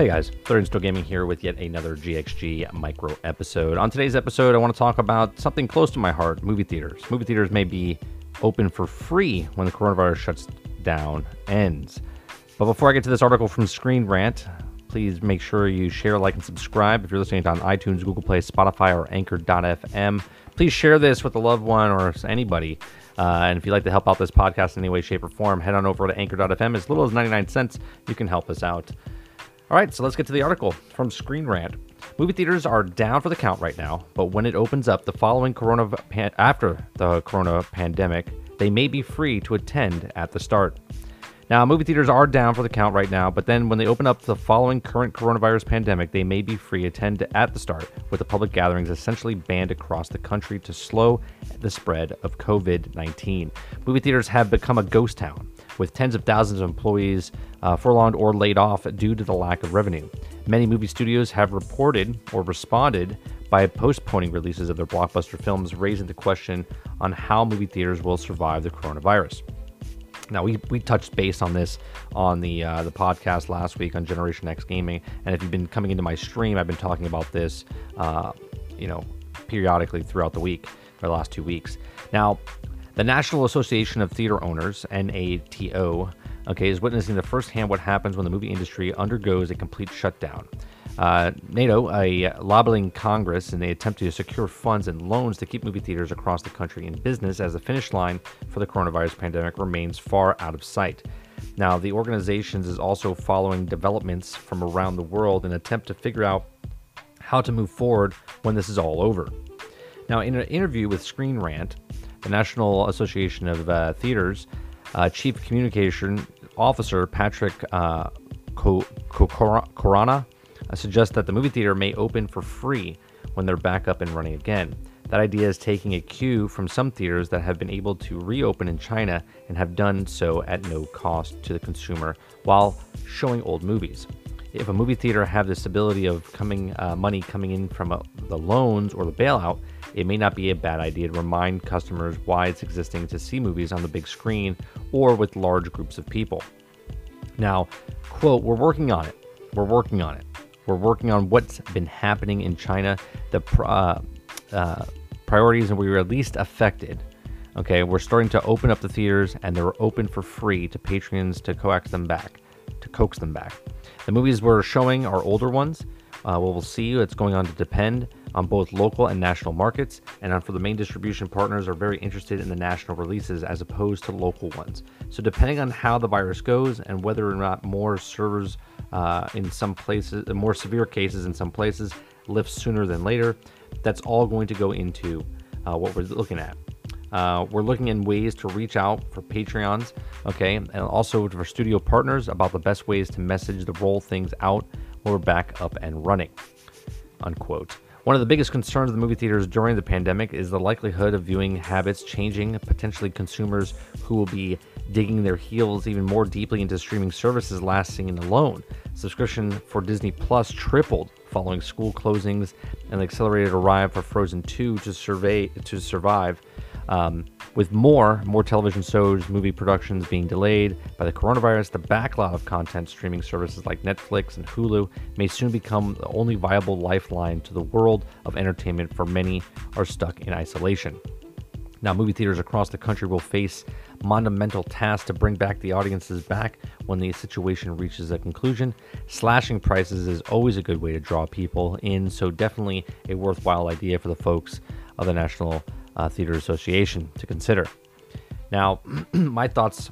Hey guys, Third Still Gaming here with yet another GXG micro episode. On today's episode, I want to talk about something close to my heart movie theaters. Movie theaters may be open for free when the coronavirus shuts down ends. But before I get to this article from Screen Rant, please make sure you share, like, and subscribe. If you're listening on iTunes, Google Play, Spotify, or Anchor.fm, please share this with a loved one or anybody. Uh, and if you'd like to help out this podcast in any way, shape, or form, head on over to Anchor.fm. As little as 99 cents, you can help us out. All right, so let's get to the article from Screen Rant. Movie theaters are down for the count right now, but when it opens up the following corona pan- after the corona pandemic, they may be free to attend at the start. Now, movie theaters are down for the count right now, but then when they open up the following current coronavirus pandemic, they may be free to attend at the start, with the public gatherings essentially banned across the country to slow the spread of COVID 19. Movie theaters have become a ghost town, with tens of thousands of employees uh, furloughed or laid off due to the lack of revenue. Many movie studios have reported or responded by postponing releases of their blockbuster films, raising the question on how movie theaters will survive the coronavirus. Now we, we touched base on this on the uh, the podcast last week on Generation X Gaming, and if you've been coming into my stream, I've been talking about this, uh, you know, periodically throughout the week for the last two weeks. Now, the National Association of Theater Owners (NATO), okay, is witnessing the firsthand what happens when the movie industry undergoes a complete shutdown. Uh, NATO, a lobbying Congress in the attempt to secure funds and loans to keep movie theaters across the country in business as the finish line for the coronavirus pandemic remains far out of sight. Now, the organization is also following developments from around the world in an attempt to figure out how to move forward when this is all over. Now, in an interview with Screen Rant, the National Association of uh, Theaters uh, Chief Communication Officer Patrick uh, Corona uh, suggests that the movie theater may open for free when they're back up and running again. That idea is taking a cue from some theaters that have been able to reopen in China and have done so at no cost to the consumer while showing old movies. If a movie theater have this ability of coming uh, money coming in from uh, the loans or the bailout, it may not be a bad idea to remind customers why it's existing to see movies on the big screen or with large groups of people. Now, quote, we're working on it. We're working on it. We're working on what's been happening in China, the uh, uh, priorities, and we were at least affected. Okay, we're starting to open up the theaters, and they're open for free to patrons to coax them back, to coax them back. The movies we're showing are older ones. Uh, we'll see, it's going on to depend on both local and national markets, and for the main distribution partners are very interested in the national releases as opposed to local ones. So depending on how the virus goes and whether or not more servers uh, in some places, more severe cases in some places, lift sooner than later. That's all going to go into uh, what we're looking at. Uh, we're looking in ways to reach out for Patreons, okay, and also for studio partners about the best ways to message the roll things out when we're back up and running. Unquote. One of the biggest concerns of the movie theaters during the pandemic is the likelihood of viewing habits changing, potentially consumers who will be digging their heels even more deeply into streaming services last seen alone. Subscription for Disney Plus tripled following school closings and the accelerated arrival for Frozen 2 to survey to survive. Um, with more more television shows, movie productions being delayed by the coronavirus, the backlog of content streaming services like Netflix and Hulu may soon become the only viable lifeline to the world of entertainment for many are stuck in isolation. Now, movie theaters across the country will face monumental tasks to bring back the audiences back when the situation reaches a conclusion. Slashing prices is always a good way to draw people in, so definitely a worthwhile idea for the folks of the National uh, Theater Association to consider. Now, my thoughts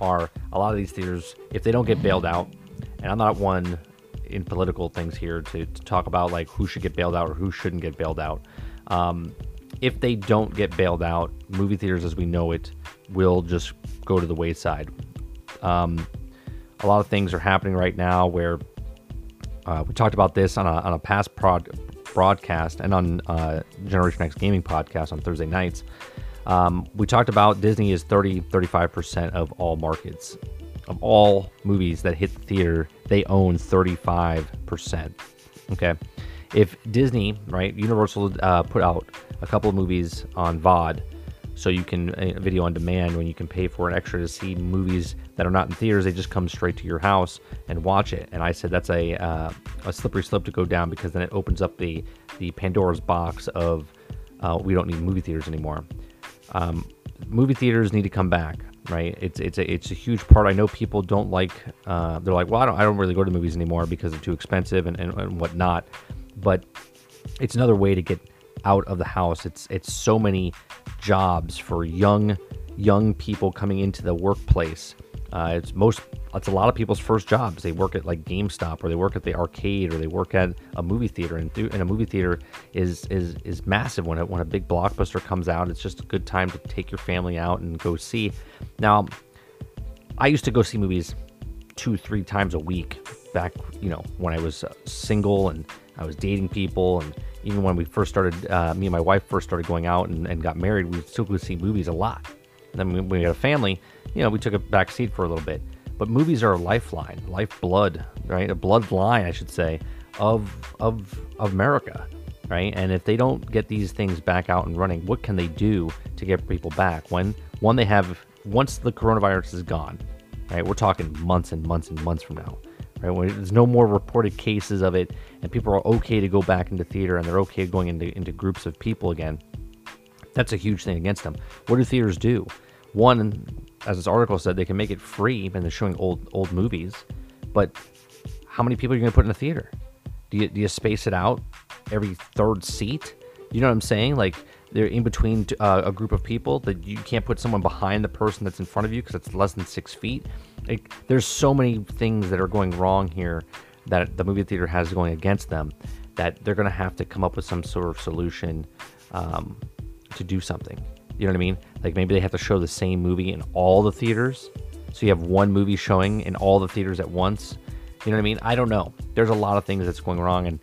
are a lot of these theaters, if they don't get bailed out, and I'm not one in political things here to, to talk about like who should get bailed out or who shouldn't get bailed out. Um, if they don't get bailed out, movie theaters as we know it will just go to the wayside. Um, a lot of things are happening right now where uh, we talked about this on a, on a past prod, broadcast and on uh, Generation X Gaming podcast on Thursday nights. Um, we talked about Disney is 30 35% of all markets. Of all movies that hit the theater, they own 35%. Okay if Disney, right, Universal uh, put out a couple of movies on VOD, so you can uh, video on demand when you can pay for an extra to see movies that are not in theaters. They just come straight to your house and watch it. And I said that's a uh, a slippery slope to go down because then it opens up the the Pandora's box of uh, we don't need movie theaters anymore. Um, movie theaters need to come back, right? It's it's a it's a huge part. I know people don't like. Uh, they're like, well, I don't I don't really go to movies anymore because they're too expensive and, and, and whatnot. But it's another way to get out of the house. It's it's so many jobs for young young people coming into the workplace. Uh, it's most it's a lot of people's first jobs. They work at like GameStop or they work at the arcade or they work at a movie theater. And, th- and a movie theater is is is massive when it, when a big blockbuster comes out. It's just a good time to take your family out and go see. Now, I used to go see movies two three times a week back you know when I was uh, single and I was dating people and even when we first started, uh, me and my wife first started going out and, and got married, we still could see movies a lot. And then when we had a family, you know, we took a back seat for a little bit. But movies are a lifeline, lifeblood, right? A bloodline, I should say, of of of America, right? And if they don't get these things back out and running, what can they do to get people back? When one they have once the coronavirus is gone, right? We're talking months and months and months from now right? When there's no more reported cases of it, and people are okay to go back into theater and they're okay going into into groups of people again. That's a huge thing against them. What do theaters do? One, as this article said, they can make it free and they're showing old old movies, but how many people are you going to put in a theater? Do you do you space it out every third seat? You know what I'm saying? Like they're in between uh, a group of people that you can't put someone behind the person that's in front of you because it's less than six feet. There's so many things that are going wrong here that the movie theater has going against them that they're going to have to come up with some sort of solution um, to do something. You know what I mean? Like maybe they have to show the same movie in all the theaters. So you have one movie showing in all the theaters at once. You know what I mean? I don't know. There's a lot of things that's going wrong. And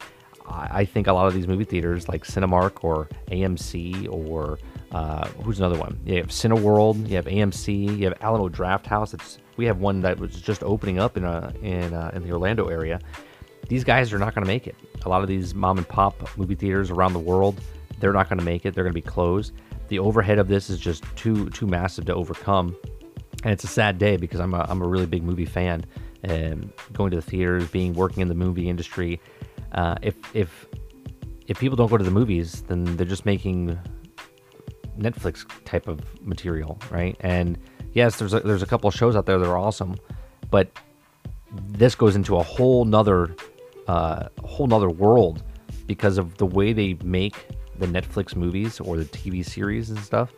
I think a lot of these movie theaters, like Cinemark or AMC or uh, who's another one? You have Cineworld, you have AMC, you have Alamo Drafthouse. It's we have one that was just opening up in a, in a, in the Orlando area. These guys are not going to make it. A lot of these mom and pop movie theaters around the world, they're not going to make it. They're going to be closed. The overhead of this is just too too massive to overcome, and it's a sad day because I'm a, I'm a really big movie fan and going to the theaters, being working in the movie industry uh, if if if people don't go to the movies, then they're just making Netflix type of material, right? And yes, there's a, there's a couple shows out there that are awesome, but this goes into a whole nother uh, whole nother world because of the way they make the Netflix movies or the TV series and stuff.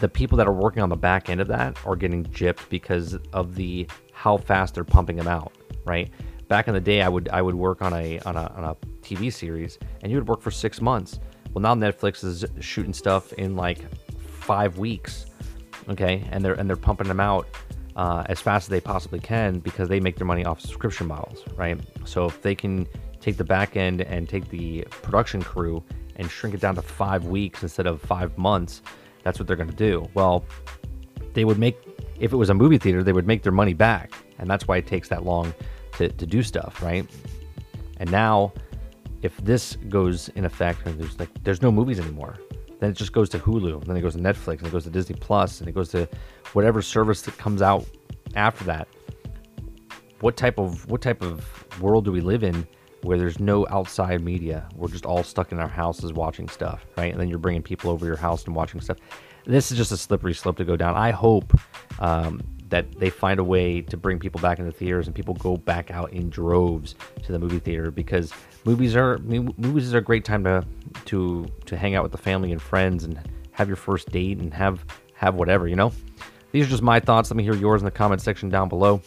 The people that are working on the back end of that are getting gypped because of the how fast they're pumping them out, right? Back in the day, I would I would work on a on a on a TV series, and you would work for six months. Well, now Netflix is shooting stuff in like five weeks, okay, and they're and they're pumping them out uh, as fast as they possibly can because they make their money off subscription models, right? So if they can take the back end and take the production crew and shrink it down to five weeks instead of five months, that's what they're going to do. Well, they would make if it was a movie theater, they would make their money back, and that's why it takes that long to, to do stuff, right? And now, if this goes in effect, and there's like there's no movies anymore. Then it just goes to Hulu, then it goes to Netflix, and it goes to Disney Plus, and it goes to whatever service that comes out after that. What type of what type of world do we live in where there's no outside media? We're just all stuck in our houses watching stuff, right? And then you're bringing people over your house and watching stuff. This is just a slippery slope to go down. I hope um, that they find a way to bring people back into theaters and people go back out in droves to the movie theater because movies are movies are a great time to to to hang out with the family and friends and have your first date and have have whatever you know? These are just my thoughts. Let me hear yours in the comment section down below.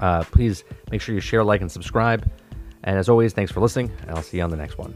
Uh, please make sure you share like and subscribe. And as always thanks for listening and i'll see you on the next one